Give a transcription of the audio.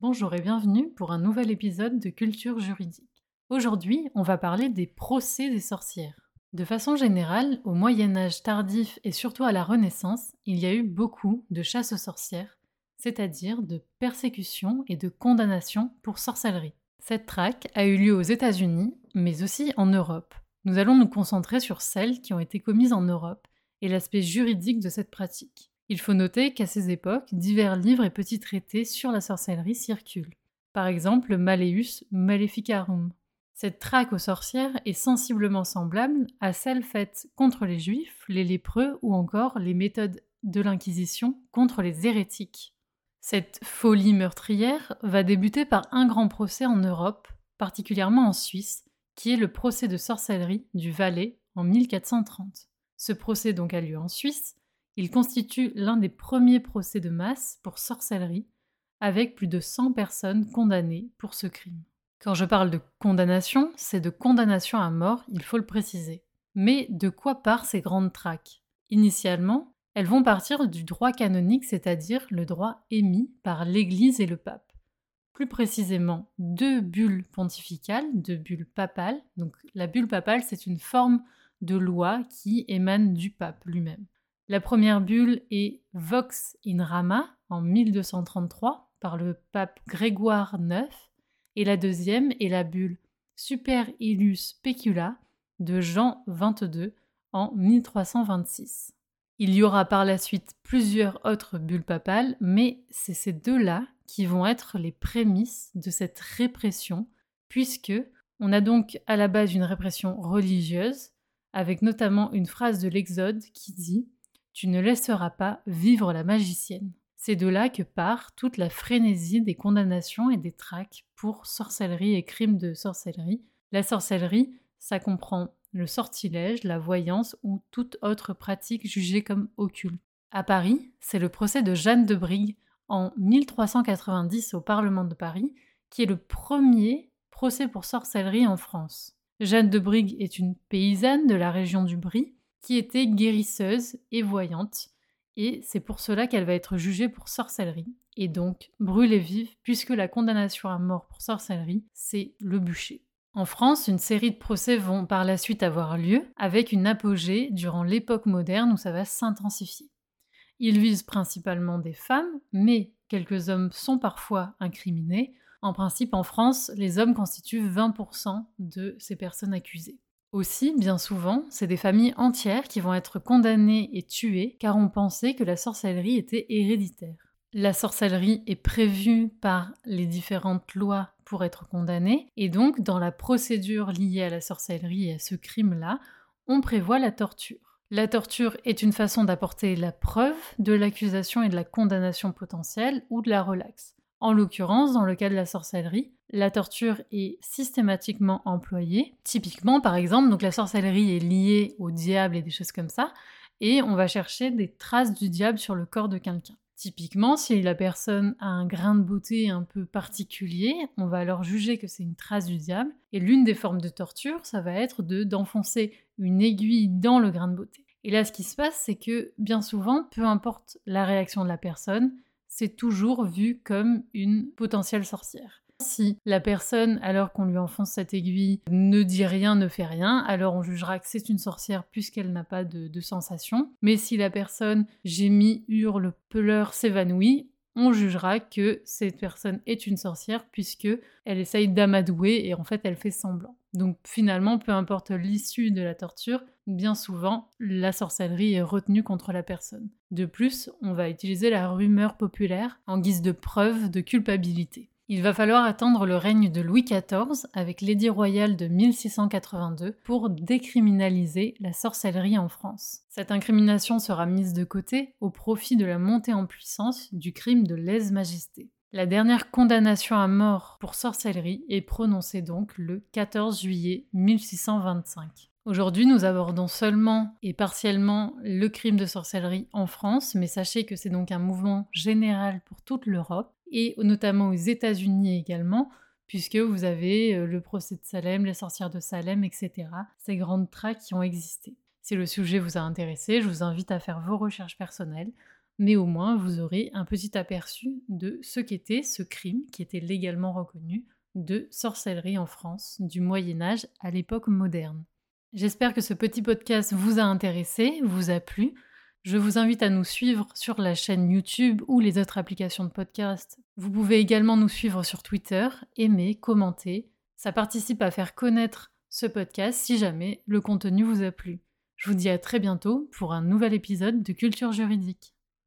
Bonjour et bienvenue pour un nouvel épisode de Culture juridique. Aujourd'hui, on va parler des procès des sorcières. De façon générale, au Moyen Âge tardif et surtout à la Renaissance, il y a eu beaucoup de chasses aux sorcières, c'est-à-dire de persécutions et de condamnations pour sorcellerie. Cette traque a eu lieu aux États-Unis, mais aussi en Europe. Nous allons nous concentrer sur celles qui ont été commises en Europe et l'aspect juridique de cette pratique. Il faut noter qu'à ces époques, divers livres et petits traités sur la sorcellerie circulent. Par exemple, le Malleus Maleficarum. Cette traque aux sorcières est sensiblement semblable à celle faite contre les juifs, les lépreux ou encore les méthodes de l'Inquisition contre les hérétiques. Cette folie meurtrière va débuter par un grand procès en Europe, particulièrement en Suisse, qui est le procès de sorcellerie du Valais en 1430. Ce procès donc a lieu en Suisse il constitue l'un des premiers procès de masse pour sorcellerie, avec plus de 100 personnes condamnées pour ce crime. Quand je parle de condamnation, c'est de condamnation à mort, il faut le préciser. Mais de quoi partent ces grandes traques? Initialement, elles vont partir du droit canonique, c'est-à-dire le droit émis par l'Église et le pape. Plus précisément, deux bulles pontificales, deux bulles papales. Donc la bulle papale, c'est une forme de loi qui émane du pape lui-même. La première bulle est Vox in Rama en 1233 par le pape Grégoire IX et la deuxième est la bulle Super Illus Specula de Jean XXII en 1326. Il y aura par la suite plusieurs autres bulles papales, mais c'est ces deux-là qui vont être les prémices de cette répression, puisque on a donc à la base une répression religieuse, avec notamment une phrase de l'Exode qui dit tu ne laisseras pas vivre la magicienne. C'est de là que part toute la frénésie des condamnations et des traques pour sorcellerie et crimes de sorcellerie. La sorcellerie, ça comprend le sortilège, la voyance ou toute autre pratique jugée comme occulte. À Paris, c'est le procès de Jeanne de Brigue en 1390 au Parlement de Paris qui est le premier procès pour sorcellerie en France. Jeanne de Brigue est une paysanne de la région du Brie qui était guérisseuse et voyante, et c'est pour cela qu'elle va être jugée pour sorcellerie, et donc brûlée vive, puisque la condamnation à mort pour sorcellerie, c'est le bûcher. En France, une série de procès vont par la suite avoir lieu, avec une apogée durant l'époque moderne où ça va s'intensifier. Ils visent principalement des femmes, mais quelques hommes sont parfois incriminés. En principe, en France, les hommes constituent 20% de ces personnes accusées. Aussi, bien souvent, c'est des familles entières qui vont être condamnées et tuées car on pensait que la sorcellerie était héréditaire. La sorcellerie est prévue par les différentes lois pour être condamnée et donc dans la procédure liée à la sorcellerie et à ce crime-là, on prévoit la torture. La torture est une façon d'apporter la preuve de l'accusation et de la condamnation potentielle ou de la relaxe. En l'occurrence, dans le cas de la sorcellerie, la torture est systématiquement employée. Typiquement, par exemple, donc la sorcellerie est liée au diable et des choses comme ça, et on va chercher des traces du diable sur le corps de quelqu'un. Typiquement, si la personne a un grain de beauté un peu particulier, on va alors juger que c'est une trace du diable. Et l'une des formes de torture, ça va être de d'enfoncer une aiguille dans le grain de beauté. Et là, ce qui se passe, c'est que bien souvent, peu importe la réaction de la personne, c'est toujours vu comme une potentielle sorcière. Si la personne, alors qu'on lui enfonce cette aiguille, ne dit rien, ne fait rien, alors on jugera que c'est une sorcière puisqu'elle n'a pas de, sensation. Mais si la personne gémit, hurle, pleure, s'évanouit, on jugera que cette personne est une sorcière puisque elle essaye d'amadouer et en fait elle fait semblant. Donc finalement, peu importe l'issue de la torture, bien souvent la sorcellerie est retenue contre la personne. De plus, on va utiliser la rumeur populaire en guise de preuve de culpabilité. Il va falloir attendre le règne de Louis XIV avec l'édit royal de 1682 pour décriminaliser la sorcellerie en France. Cette incrimination sera mise de côté au profit de la montée en puissance du crime de lèse-majesté. La dernière condamnation à mort pour sorcellerie est prononcée donc le 14 juillet 1625. Aujourd'hui, nous abordons seulement et partiellement le crime de sorcellerie en France, mais sachez que c'est donc un mouvement général pour toute l'Europe et notamment aux États-Unis également, puisque vous avez euh, le procès de Salem, les sorcières de Salem, etc. Ces grandes traques qui ont existé. Si le sujet vous a intéressé, je vous invite à faire vos recherches personnelles. mais au moins vous aurez un petit aperçu de ce qu'était ce crime qui était légalement reconnu de sorcellerie en France du Moyen Âge à l'époque moderne. J'espère que ce petit podcast vous a intéressé, vous a plu. Je vous invite à nous suivre sur la chaîne YouTube ou les autres applications de podcast. Vous pouvez également nous suivre sur Twitter, aimer, commenter. Ça participe à faire connaître ce podcast si jamais le contenu vous a plu. Je vous dis à très bientôt pour un nouvel épisode de Culture juridique.